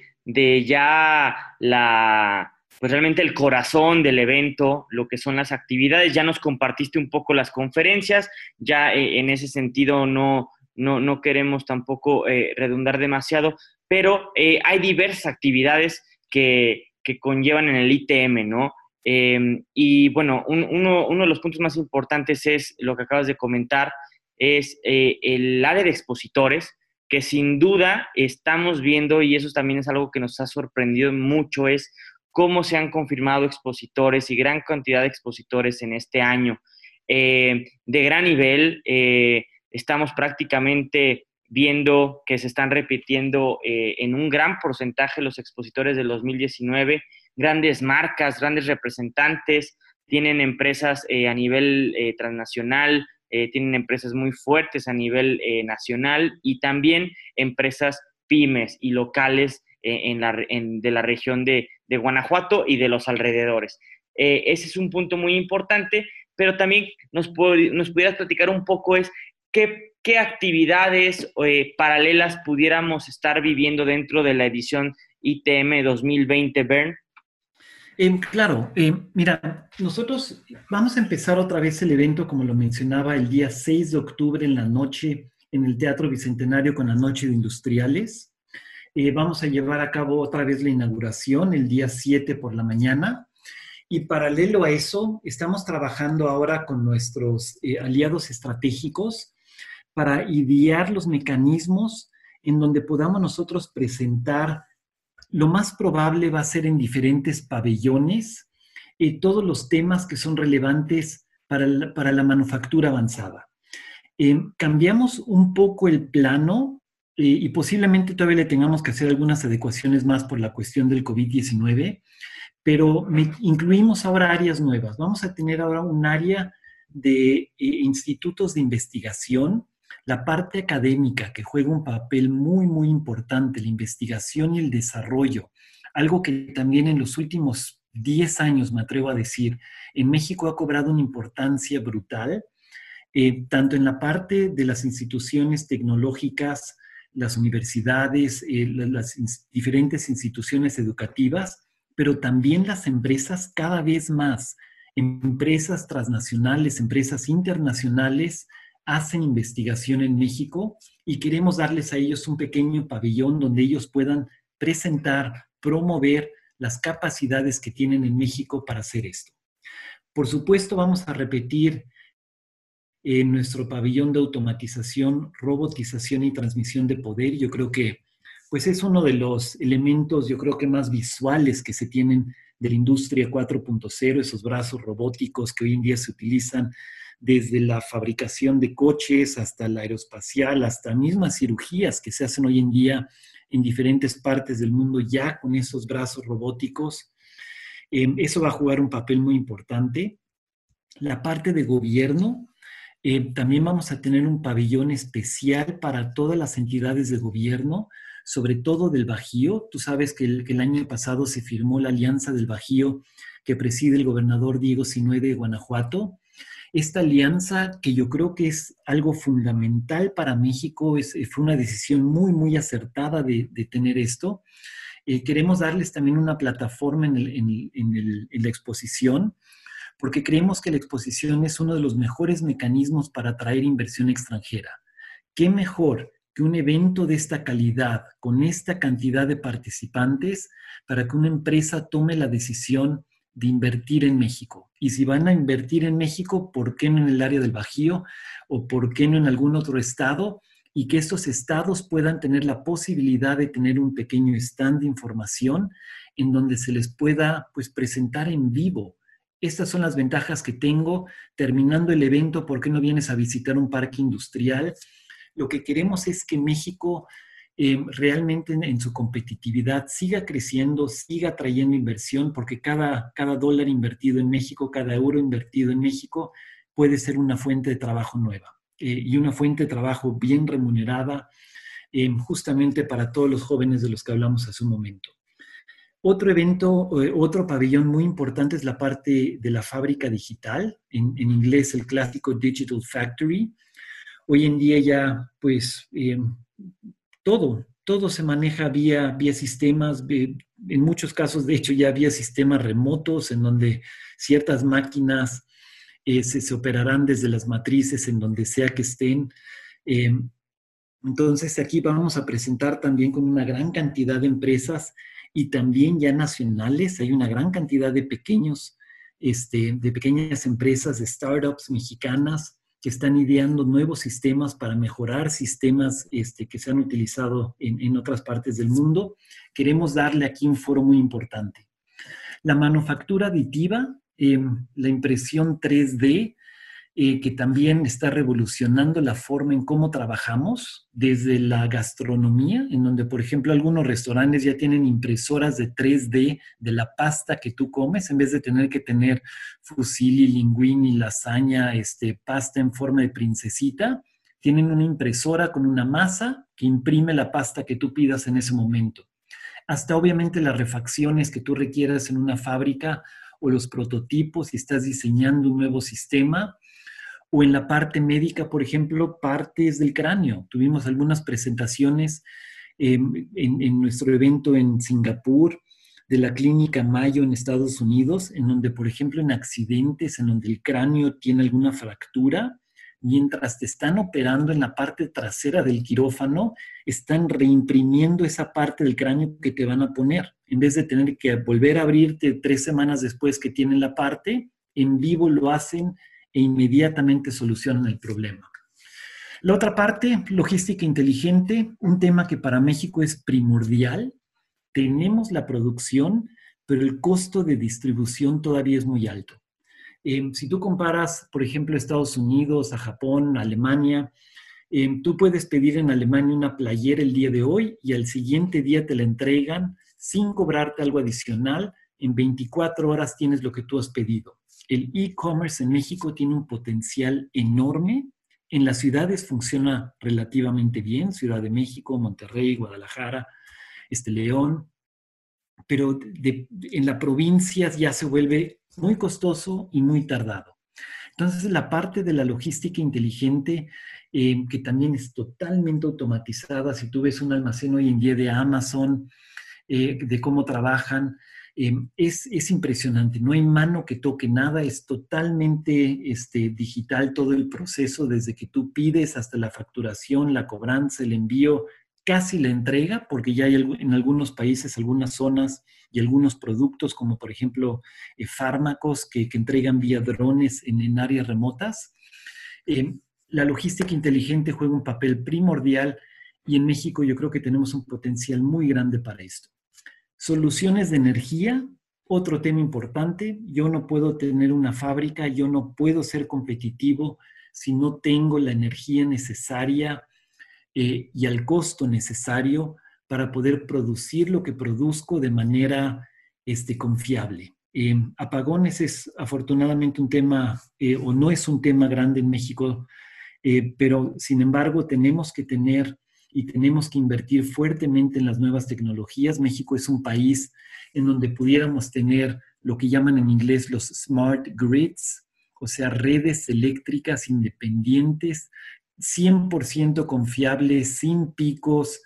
S4: ya la, pues realmente el corazón del evento, lo que son las actividades, ya nos compartiste un poco las conferencias, ya eh, en ese sentido no, no, queremos tampoco eh, redundar demasiado, pero eh, hay diversas actividades que, conllevan en el ITM, ¿no? Em, y bueno, uno, uno de los puntos más importantes es lo que acabas de comentar, es eh, el área de expositores, que sin duda estamos viendo, y eso también es algo que nos ha sorprendido mucho, es cómo se han confirmado expositores y gran cantidad de expositores en este año. Eh, de gran nivel, eh, estamos prácticamente viendo que se están repitiendo en un gran porcentaje los expositores del 2019, grandes marcas, grandes representantes, tienen empresas a nivel transnacional, eh, tienen empresas muy fuertes a nivel eh, nacional y también empresas pymes y locales eh, de la región de, Guanajuato y de los alrededores. ese es un punto muy importante, pero también nos, pudieras platicar un poco es qué actividades paralelas pudiéramos estar viviendo dentro de la edición ITM 2020, Bern.
S3: Em, claro, em, mira, nosotros vamos a empezar otra vez el evento, como lo mencionaba, el día 6 de octubre en la noche en el Teatro Bicentenario con la Noche de Industriales. Eh, vamos a llevar a cabo otra vez la inauguración el día 7 por la mañana. Y paralelo a eso, estamos trabajando ahora con nuestros eh, aliados estratégicos para idear los mecanismos en donde podamos nosotros presentar lo más probable va a ser en diferentes pabellones y todos los temas que son relevantes para la, manufactura avanzada. Eh, cambiamos un poco el plano eh, y posiblemente todavía le tengamos que hacer algunas adecuaciones más por la cuestión del COVID-19, pero incluimos ahora áreas nuevas. Vamos a tener ahora un área de eh, institutos de investigación la parte académica que juega un papel muy, muy importante, la investigación y el desarrollo, algo que también en los últimos 10 años, me atrevo a decir, en México ha cobrado una importancia brutal, eh, tanto en la parte de las instituciones tecnológicas, las universidades, eh, las diferentes instituciones educativas, pero también las empresas cada vez más, empresas transnacionales, empresas internacionales, hacen investigación en México y queremos darles a ellos un pequeño pabellón donde ellos puedan presentar, promover las capacidades que tienen en México para hacer esto. Por supuesto, vamos a repetir en nuestro pabellón de automatización, robotización y transmisión de poder. Yo creo que pues es uno de los elementos, yo creo que más visuales que se tienen de la industria 4.0, esos brazos robóticos que hoy en día se utilizan desde la fabricación de coches hasta la aeroespacial, hasta mismas cirugías que se hacen hoy en día en diferentes partes del mundo ya con esos brazos robóticos. Em, eso va a jugar un papel muy importante. La parte de gobierno, em, también vamos a tener un pabellón especial para todas las entidades de gobierno, sobre todo del Bajío. Tú sabes que el, año pasado se firmó la Alianza del Bajío que preside el gobernador Diego Sinue de Guanajuato. Esta alianza, que yo creo que es algo fundamental para México, es, fue una decisión muy, muy acertada de, tener esto. Eh, queremos darles también una plataforma en, en la exposición, porque creemos que la exposición es uno de los mejores mecanismos para atraer inversión extranjera. ¿Qué mejor un evento de esta calidad, con esta cantidad de participantes, para que una empresa tome la decisión de invertir en México. Y si van a invertir en México, ¿por qué no en el área del Bajío o por qué no en algún otro estado? Y que estos estados puedan tener la posibilidad de tener un pequeño stand de información en donde se les pueda pues presentar en vivo. Estas son las ventajas que tengo. Terminando el evento, ¿por qué no vienes a visitar un parque industrial? Lo que queremos es que México eh, realmente en, su competitividad siga creciendo, siga trayendo inversión, porque cada, cada dólar invertido en México, cada euro invertido en México puede ser una fuente de trabajo nueva eh, y una fuente de trabajo bien remunerada eh, justamente para todos los jóvenes de los que hablamos hace un momento. Otro evento, otro pabellón muy importante es la parte de la fábrica digital, en, en inglés el clásico Digital Factory, Hoy en día ya, pues, eh, todo, todo se maneja vía, vía sistemas, en muchos casos, de hecho, ya había sistemas remotos en donde ciertas máquinas eh, se, operarán desde las matrices en donde sea que estén. Eh, entonces, aquí vamos a presentar también con una gran cantidad de empresas y también ya nacionales. Hay una gran cantidad de pequeños, este, de pequeñas empresas, de startups mexicanas que están ideando nuevos sistemas para mejorar sistemas este, que se han utilizado en, otras partes del mundo. Queremos darle aquí un foro muy importante. La manufactura aditiva, em, la impresión 3D, eh, que también está revolucionando la forma en cómo trabajamos, desde la gastronomía, en donde, por ejemplo, algunos restaurantes ya tienen impresoras de 3D de la pasta que tú comes, en vez de tener que tener fusilli, linguini, lasaña, este, pasta en forma de princesita, tienen una impresora con una masa que imprime la pasta que tú pidas en ese momento. Hasta obviamente las refacciones que tú requieras en una fábrica o los prototipos si estás diseñando un nuevo sistema, o en la parte médica, por ejemplo, partes del cráneo. Tuvimos algunas presentaciones em, en, nuestro evento en Singapur de la clínica Mayo en Estados Unidos, en donde, por ejemplo, en accidentes en donde el cráneo tiene alguna fractura, mientras te están operando en la parte trasera del quirófano, están reimprimiendo esa parte del cráneo que te van a poner. En vez de tener que volver a abrirte tres semanas después que tienen la parte, en vivo lo hacen e inmediatamente solucionan el problema. La otra parte, logística inteligente, un tema que para México es primordial. Tenemos la producción, pero el costo de distribución todavía es muy alto. Em, si tú comparas, por ejemplo, Estados Unidos, a Japón, a Alemania, em, tú puedes pedir en Alemania una playera el día de hoy y al siguiente día te la entregan sin cobrarte algo adicional. En 24 horas tienes lo que tú has pedido el e-commerce en México tiene un potencial enorme. En las ciudades funciona relativamente bien, Ciudad de México, Monterrey, Guadalajara, este León, pero en la provincia ya se vuelve muy costoso y muy tardado. Entonces, la parte de la logística inteligente, eh, que también es totalmente automatizada, si tú ves un almacén hoy en día de Amazon, eh, de cómo trabajan, Em, es, impresionante, no hay mano que toque nada, es totalmente este, digital todo el proceso, desde que tú pides hasta la facturación, la cobranza, el envío, casi la entrega, porque ya hay en algunos países, algunas zonas y algunos productos, como por ejemplo eh, fármacos que, entregan vía drones en, áreas remotas. Eh, la logística inteligente juega un papel primordial y en México yo creo que tenemos un potencial muy grande para esto. Soluciones de energía, otro tema importante. Yo no puedo tener una fábrica, yo no puedo ser competitivo si no tengo la energía necesaria eh, y al costo necesario para poder producir lo que produzco de manera este, confiable. Eh, apagones es afortunadamente un tema, eh, o no es un tema grande en México, pero sin embargo tenemos que tener y tenemos que invertir fuertemente en las nuevas tecnologías. México es un país en donde pudiéramos tener lo que llaman en inglés los smart grids, o sea, redes eléctricas independientes, 100% confiables, sin picos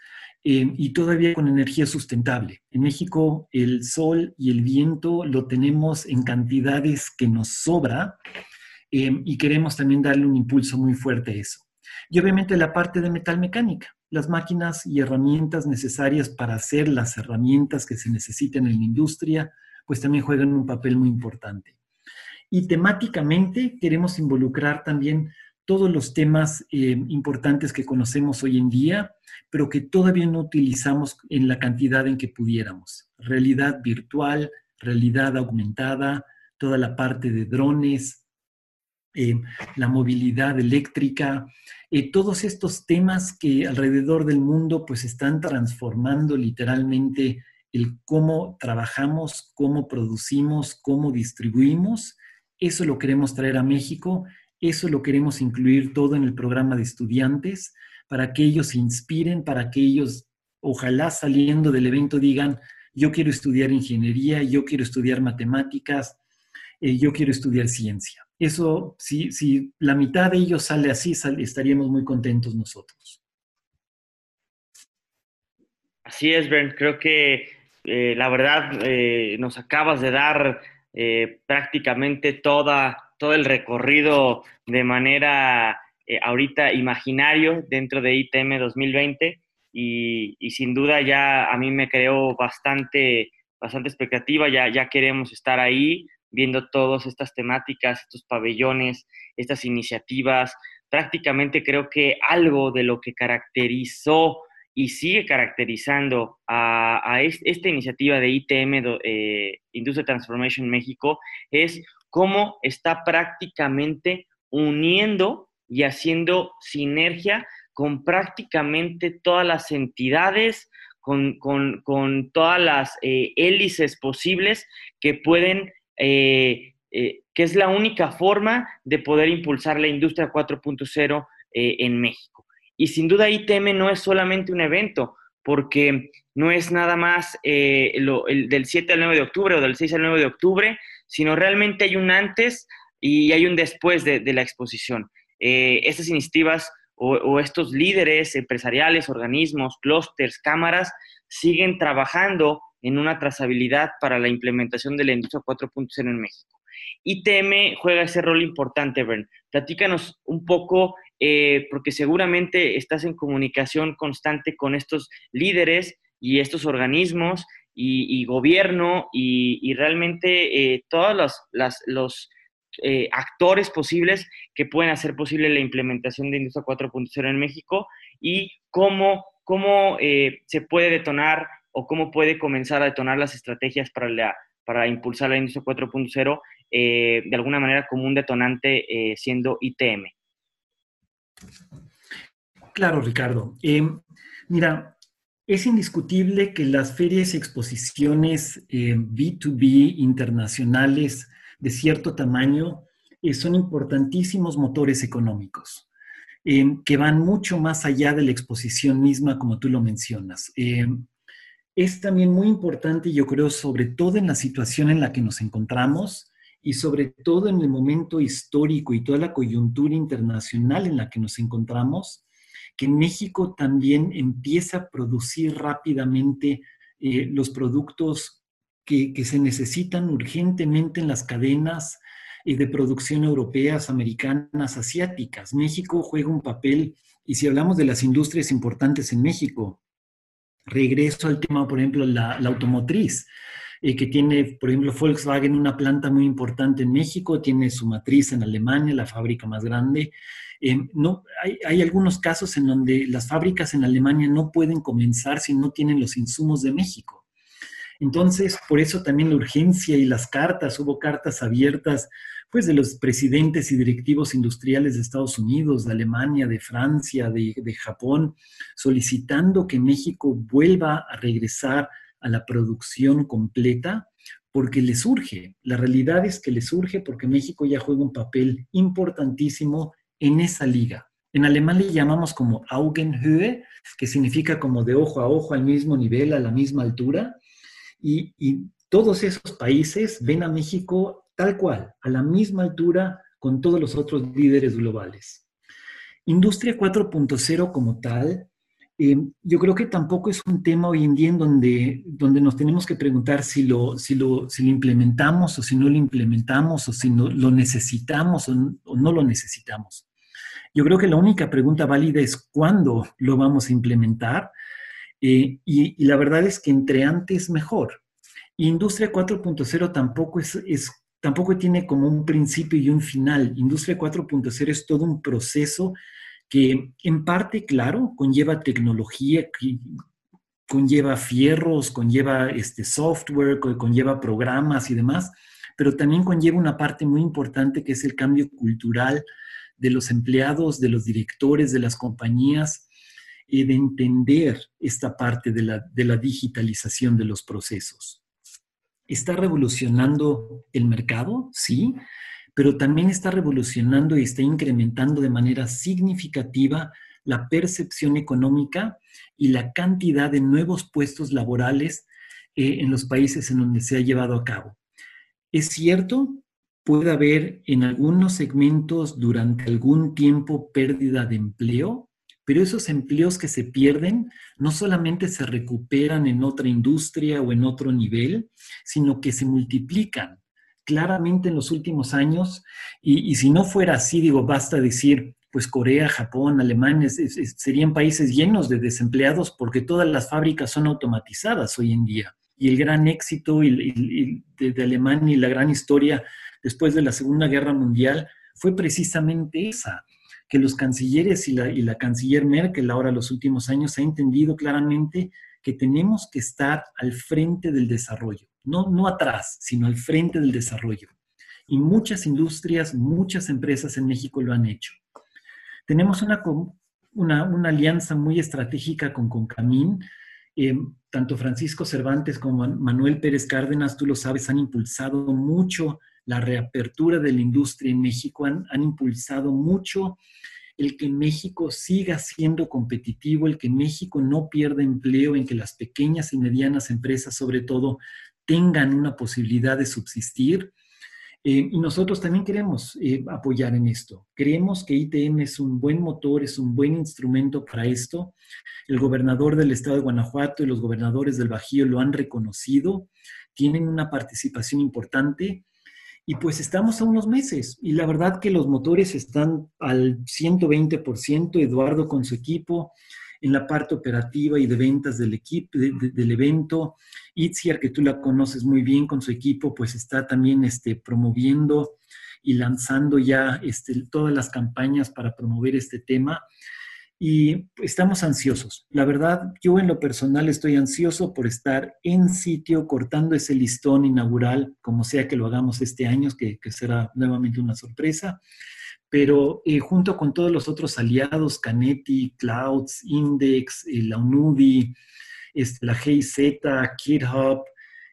S3: eh, y todavía con energía sustentable. En México el sol y el viento lo tenemos en cantidades que nos sobra eh, y queremos también darle un impulso muy fuerte a eso. Y obviamente la parte de metal mecánica, las máquinas y herramientas necesarias para hacer las herramientas que se necesitan en la industria, pues también juegan un papel muy importante. Y temáticamente queremos involucrar también todos los temas eh, importantes que conocemos hoy en día, pero que todavía no utilizamos en la cantidad en que pudiéramos. Realidad virtual, realidad aumentada, toda la parte de drones, la movilidad eléctrica, eh, todos estos temas que alrededor del mundo pues están transformando literalmente el cómo trabajamos, cómo producimos, cómo distribuimos eso lo queremos traer a México, eso lo queremos incluir todo en el programa de estudiantes, para que ellos se inspiren, para que ellos, ojalá saliendo del evento, digan, yo quiero estudiar ingeniería, yo quiero estudiar matemáticas, eh, yo quiero estudiar ciencia. Eso, si, si la mitad de ellos sale así, estaríamos muy contentos nosotros.
S4: Así es, Ben. Creo que eh, la verdad eh, nos acabas de dar eh, prácticamente toda, todo el recorrido de manera eh, ahorita imaginario dentro de ITM 2020 y, sin duda ya a mí me creó bastante, bastante expectativa, ya, ya queremos estar ahí viendo todas estas temáticas, estos pabellones, estas iniciativas. Prácticamente creo que algo de lo que caracterizó y sigue caracterizando a, esta iniciativa de ITM, eh, Industria Transformation México, es cómo está prácticamente uniendo y haciendo sinergia con prácticamente todas las entidades, con, todas las eh, hélices posibles que pueden, eh, que es la única forma de poder impulsar la industria 4.0 en México. Y sin duda ITM no es solamente un evento, porque no es nada más eh, el del 7 al 9 de octubre o del 6 al 9 de octubre, sino realmente hay un antes y hay un después de, la exposición. Eh, estas iniciativas o, estos líderes empresariales, organismos, clústeres, cámaras, siguen trabajando en una trazabilidad para la implementación de la industria 4.0 en México. ITM juega ese rol importante, Bern. Platícanos un poco eh, porque seguramente estás en comunicación constante con estos líderes y estos organismos y, gobierno y, realmente eh, todos los, eh, actores posibles que pueden hacer posible la implementación de Industria 4.0 en México y cómo, cómo se puede detonar o cómo puede comenzar a detonar las estrategias para, la, para impulsar la Industria 4.0 de alguna manera como un detonante siendo ITM.
S3: Claro, Ricardo. Em, mira, es indiscutible que las ferias y exposiciones B2B em, internacionales de cierto tamaño eh, son importantísimos motores económicos em, que van mucho más allá de la exposición misma, como tú lo mencionas. Es también muy importante, yo creo, sobre todo en la situación en la que nos encontramos, y sobre todo en el momento histórico y toda la coyuntura internacional en la que nos encontramos, que México también empieza a producir rápidamente eh, los productos que, se necesitan urgentemente en las cadenas eh, de producción europeas, americanas, asiáticas. México juega un papel, y si hablamos de las industrias importantes en México, Regreso al tema, por ejemplo, la, automotriz. Eh, que tiene, por ejemplo, Volkswagen una planta muy importante en México, tiene su matriz en Alemania, la fábrica más grande. Eh, no, hay, hay, algunos casos en donde las fábricas en Alemania no pueden comenzar si no tienen los insumos de México. Entonces, por eso también la urgencia y las cartas, hubo cartas abiertas pues de los presidentes y directivos industriales de Estados Unidos, de Alemania, de Francia, de, Japón, solicitando que México vuelva a regresar a la producción completa porque le surge. La realidad es que le surge porque México ya juega un papel importantísimo en esa liga. En alemán le llamamos como Augenhöhe, que significa como de ojo a ojo al mismo nivel, a la misma altura. Y, y todos esos países ven a México tal cual, a la misma altura con todos los otros líderes globales. Industria 4.0 como tal eh, yo creo que tampoco es un tema hoy en día en donde, donde nos tenemos que preguntar si lo, si, lo, si lo implementamos o si no lo implementamos o si no, lo necesitamos o, no lo necesitamos. Yo creo que la única pregunta válida es cuándo lo vamos a implementar eh, y, la verdad es que entre antes mejor. Industria 4.0 tampoco es tampoco tiene como un principio y un final. Industria 4.0 es todo un proceso que en parte, claro, conlleva tecnología, conlleva fierros, conlleva este software, conlleva programas y demás, pero también conlleva una parte muy importante que es el cambio cultural de los empleados, de los directores de las compañías, y de entender esta parte de la digitalización de los procesos. ¿Está revolucionando el mercado? Sí, pero también está revolucionando y está incrementando de manera significativa la percepción económica y la cantidad de nuevos puestos laborales eh, en los países en donde se ha llevado a cabo. Es cierto, puede haber en algunos segmentos durante algún tiempo pérdida de empleo, pero esos empleos que se pierden no solamente se recuperan en otra industria o en otro nivel, sino que se multiplican claramente en los últimos años, y, si no fuera así, digo, basta decir, pues Corea, Japón, Alemania, serían países llenos de desempleados porque todas las fábricas son automatizadas hoy en día. Y el gran éxito de, Alemania y la gran historia después de la Segunda Guerra Mundial fue precisamente esa, que los cancilleres y la, y la canciller Merkel ahora los últimos años ha entendido claramente que tenemos que estar al frente del desarrollo no, no atrás, sino al frente del desarrollo. Y muchas industrias, muchas empresas en México lo han hecho. Tenemos una, una, alianza muy estratégica con Concamín. Eh, tanto Francisco Cervantes como Manuel Pérez Cárdenas, tú lo sabes, han impulsado mucho la reapertura de la industria en México, han, impulsado mucho el que México siga siendo competitivo, el que México no pierda empleo, en que las pequeñas y medianas empresas, sobre todo, tengan una posibilidad de subsistir. Eh, y nosotros también queremos eh, apoyar en esto. Creemos que ITM es un buen motor, es un buen instrumento para esto. El gobernador del estado de Guanajuato y los gobernadores del Bajío lo han reconocido, tienen una participación importante y pues estamos a unos meses y la verdad que los motores están al 120%, Eduardo con su equipo, en la parte operativa y de ventas del equipo, del evento. Itziar, que tú la conoces muy bien con su equipo, pues está también este, promoviendo y lanzando ya este, todas las campañas para promover este tema. Y estamos ansiosos. La verdad, yo en lo personal estoy ansioso por estar en sitio cortando ese listón inaugural, como sea que lo hagamos este año, que, que será nuevamente una sorpresa pero eh, junto con todos los otros aliados, Canetti, Clouds, Index, eh, la UNUDI, este, la GIZ, GitHub,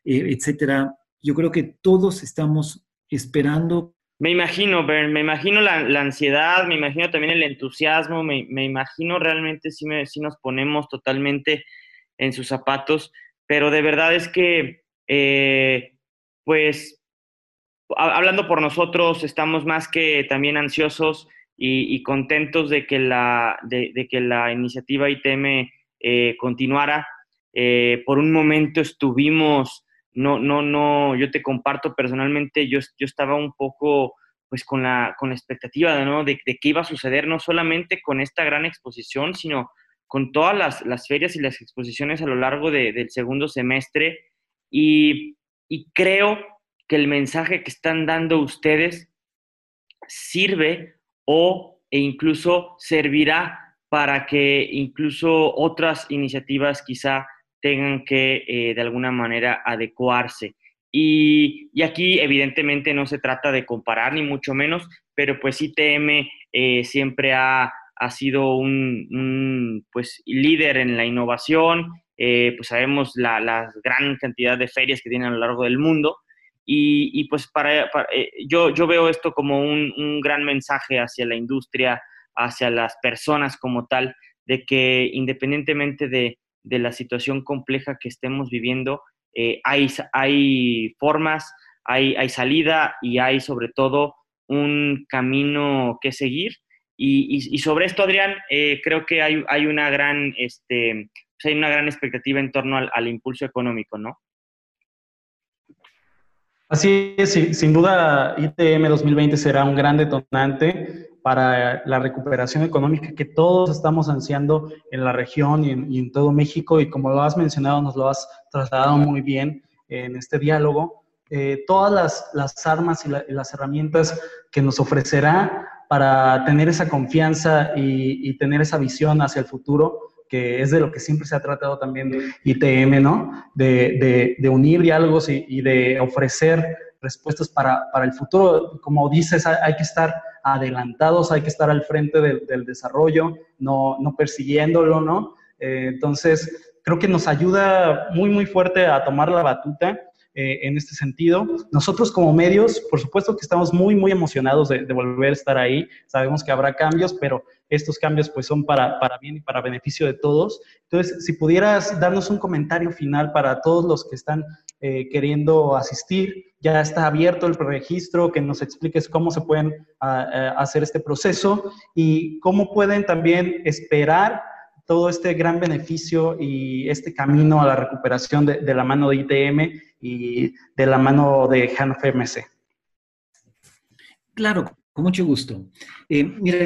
S3: eh, etcétera, yo creo que todos estamos esperando.
S4: Me imagino, Bern, me imagino la, ansiedad, me imagino también el entusiasmo, me, imagino realmente si, me, nos ponemos totalmente en sus zapatos, pero de verdad es que, pues, hablando por nosotros, estamos más que también ansiosos y, contentos de que la, de, que la iniciativa ITM eh, continuara. Eh, por un momento estuvimos, no, no, no, yo te comparto personalmente, yo, yo estaba un poco pues con la, con la expectativa ¿no? de, de qué iba a suceder, no solamente con esta gran exposición, sino con todas las, las, ferias y las exposiciones a lo largo del segundo semestre y, y creo que el mensaje que están dando ustedes sirve o e incluso servirá para que incluso otras iniciativas quizá tengan que eh, de alguna manera adecuarse. Y, aquí evidentemente no se trata de comparar ni mucho menos, pero pues ITM eh, siempre ha, sido un, pues, líder en la innovación, eh, pues sabemos la, la, gran cantidad de ferias que tiene a lo largo del mundo y, pues para, yo, yo veo esto como un, un gran mensaje hacia la industria, hacia las personas como tal, de que independientemente de, de la situación compleja que estemos viviendo, eh, hay, hay formas, hay, hay salida y hay sobre todo un camino que seguir. Y, sobre esto, Adrián, eh, creo que hay, hay, una gran, este, pues hay una gran expectativa en torno al, al impulso económico, ¿no?
S2: Así es, sin duda ITM 2020 será un gran detonante para la recuperación económica que todos estamos ansiando en la región y en, todo México. Y como lo has mencionado, nos lo has trasladado muy bien en este diálogo. Eh, todas las, las, armas y, las herramientas que nos ofrecerá para tener esa confianza y, tener esa visión hacia el futuro, que es de lo que siempre se ha tratado también de ITM, ¿no? De, de, unir diálogos y, y, de ofrecer respuestas para, para, el futuro. Como dices, hay que estar adelantados, hay que estar al frente del, desarrollo, no, no, persiguiéndolo, ¿no? Eh, entonces, creo que nos ayuda muy, muy fuerte a tomar la batuta eh, en este sentido. Nosotros como medios, por supuesto que estamos muy, muy emocionados de, volver a estar ahí. Sabemos que habrá cambios, pero estos cambios pues son para, para bien y para beneficio de todos. Entonces, si pudieras darnos un comentario final para todos los que están eh, queriendo asistir, ya está abierto el registro, que nos expliques cómo se pueden ah, eh, hacer este proceso y cómo pueden también esperar todo este gran beneficio y este camino a la recuperación de, la mano de ITM y de la mano de HANFMC.
S3: Claro, con mucho gusto. Eh, mira,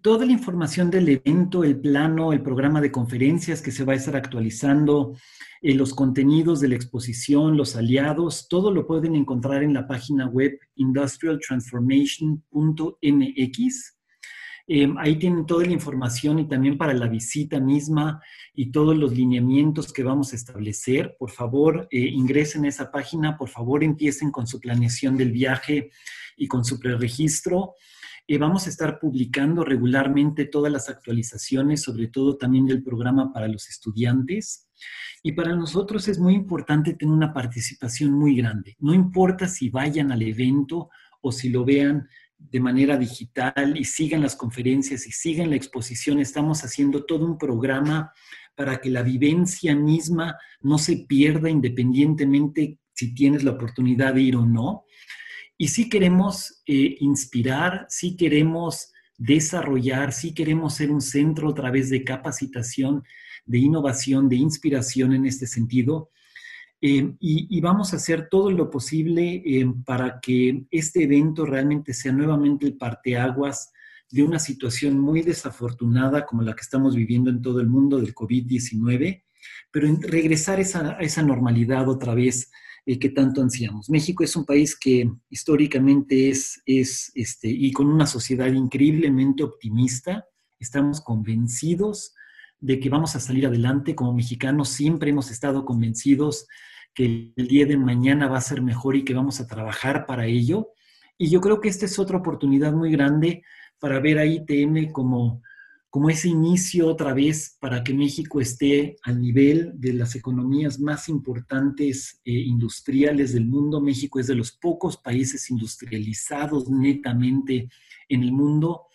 S3: toda la información del evento, el plano, el programa de conferencias que se va a estar actualizando, eh, los contenidos de la exposición, los aliados, todo lo pueden encontrar en la página web industrialtransformation.mx. Eh, ahí tienen toda la información y también para la visita misma y todos los lineamientos que vamos a establecer. Por favor, eh, ingresen a esa página, por favor empiecen con su planeación del viaje y con su preregistro. vamos a estar publicando regularmente todas las actualizaciones, sobre todo también del programa para los estudiantes. Y para nosotros es muy importante tener una participación muy grande. No importa si vayan al evento o si lo vean de manera digital y sigan las conferencias y sigan la exposición, estamos haciendo todo un programa para que la vivencia misma no se pierda independientemente si tienes la oportunidad de ir o no. Y si queremos eh, inspirar, si queremos desarrollar, si queremos ser un centro a través de capacitación de innovación, de inspiración en este sentido. Eh, y, vamos a hacer todo lo posible eh, para que este evento realmente sea nuevamente el parteaguas de una situación muy desafortunada como la que estamos viviendo en todo el mundo del COVID-19, pero regresar esa, a esa normalidad otra vez eh, que tanto ansiamos. México es un país que históricamente es, es este, y con una sociedad increíblemente optimista, estamos convencidos de que vamos a salir adelante. Como mexicanos siempre hemos estado convencidos que el día de mañana va a ser mejor y que vamos a trabajar para ello. Y yo creo que esta es otra oportunidad muy grande para ver a ITM como, como ese inicio otra vez para que México esté al nivel de las economías más importantes eh, industriales del mundo. México es de los pocos países industrializados netamente en el mundo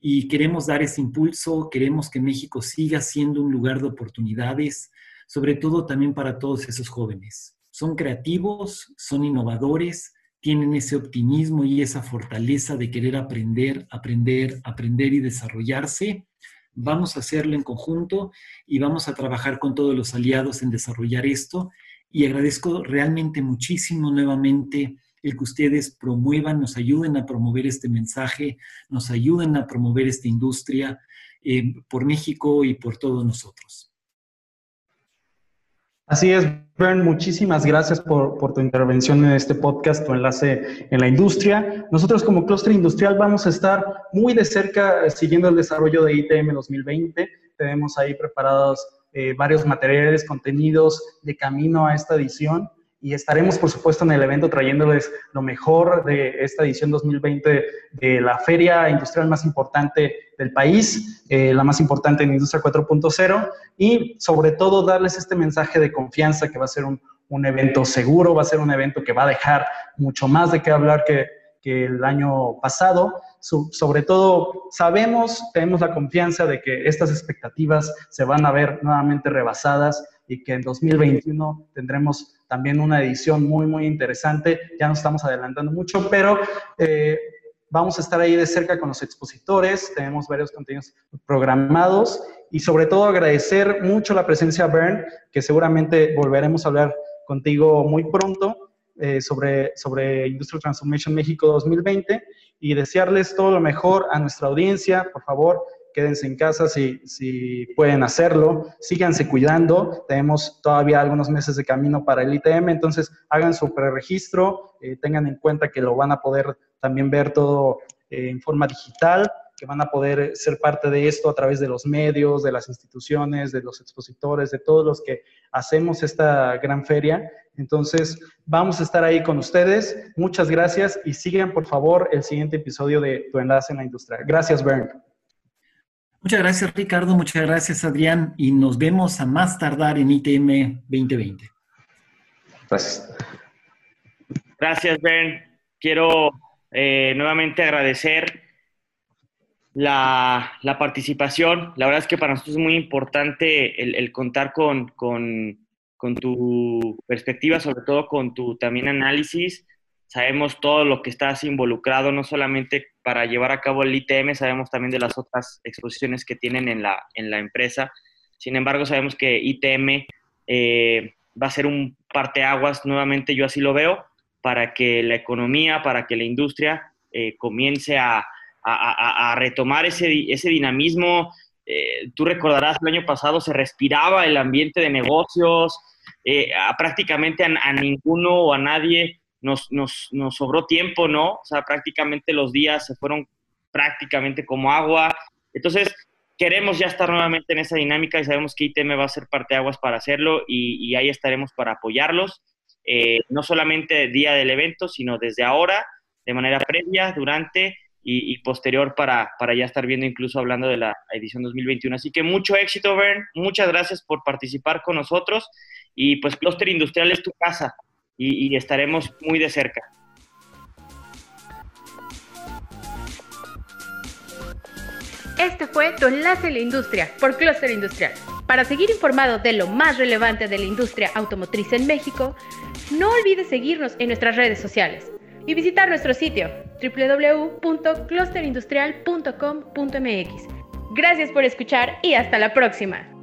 S3: y queremos dar ese impulso, queremos que México siga siendo un lugar de oportunidades, sobre todo también para todos esos jóvenes. Son creativos, son innovadores, tienen ese optimismo y esa fortaleza de querer aprender, aprender, aprender y desarrollarse. Vamos a hacerlo en conjunto y vamos a trabajar con todos los aliados en desarrollar esto. Y agradezco realmente muchísimo nuevamente el que ustedes promuevan, nos ayuden a promover este mensaje, nos ayuden a promover esta industria. eh, por México y por todos nosotros.
S2: Así es, Bern, muchísimas gracias por, por, tu intervención en este podcast, tu enlace en la industria. Nosotros como clúster industrial vamos a estar muy de cerca siguiendo el desarrollo de ITM 2020. Tenemos ahí preparados eh, varios materiales, contenidos de camino a esta edición y estaremos, por supuesto, en el evento trayéndoles lo mejor de esta edición 2020 de la feria industrial más importante del país, eh, la más importante en Industria 4.0 y sobre todo darles este mensaje de confianza que va a ser un, un, evento seguro, va a ser un evento que va a dejar mucho más de qué hablar que, que el año pasado. sobre todo, sabemos, tenemos la confianza de que estas expectativas se van a ver nuevamente rebasadas y que en 2021 tendremos también una edición muy, muy interesante. Ya nos estamos adelantando mucho, pero eh, vamos a estar ahí de cerca con los expositores, tenemos varios contenidos programados y sobre todo agradecer mucho la presencia Bern, que seguramente volveremos a hablar contigo muy pronto eh, sobre, sobre Industrial Transformation México 2020 y desearles todo lo mejor a nuestra audiencia. Por favor, quédense en casa si, si pueden hacerlo, síganse cuidando, tenemos todavía algunos meses de camino para el ITM, entonces hagan su preregistro, eh, tengan en cuenta que lo van a poder también ver todo eh, en forma digital, que van a poder ser parte de esto a través de los medios, de las instituciones, de los expositores, de todos los que hacemos esta gran feria. Entonces, vamos a estar ahí con ustedes. Muchas gracias y sigan, por favor, el siguiente episodio de Tu Enlace en la Industria. Gracias, Bernd.
S3: Muchas gracias, Ricardo. Muchas gracias, Adrián. Y nos vemos a más tardar en ITM 2020.
S2: Gracias.
S4: Gracias, Ben. Quiero eh, nuevamente agradecer la, participación. La verdad es que para nosotros es muy importante el, contar con, con, con, tu perspectiva, sobre todo con tu también análisis sabemos todo lo que estás involucrado, no solamente para llevar a cabo el ITM, sabemos también de las otras exposiciones que tienen en la, en la empresa. Sin embargo, sabemos que ITM eh, va a ser un parteaguas, nuevamente yo así lo veo, para que la economía, para que la industria eh, comience a, a, a, retomar ese, ese dinamismo. Eh, tú recordarás, el año pasado se respiraba el ambiente de negocios, prácticamente a, ninguno o a nadie nos, nos, nos sobró tiempo, ¿no? O sea, prácticamente los días se fueron prácticamente como agua. Entonces, queremos ya estar nuevamente en esa dinámica y sabemos que ITM va a ser parte de aguas para hacerlo y, ahí estaremos para apoyarlos, eh, no solamente día del evento, sino desde ahora, de manera previa, durante y, posterior para, para, ya estar viendo, incluso hablando de la edición 2021. Así que mucho éxito, Bern. Muchas gracias por participar con nosotros y pues Cluster Industrial es tu casa y, estaremos muy de cerca.
S1: Este fue tu enlace a la industria por Cluster Industrial. Para seguir informado de lo más relevante de la industria automotriz en México, no olvides seguirnos en nuestras redes sociales y visitar nuestro sitio www.clusterindustrial.com.mx. Gracias por escuchar y hasta la próxima.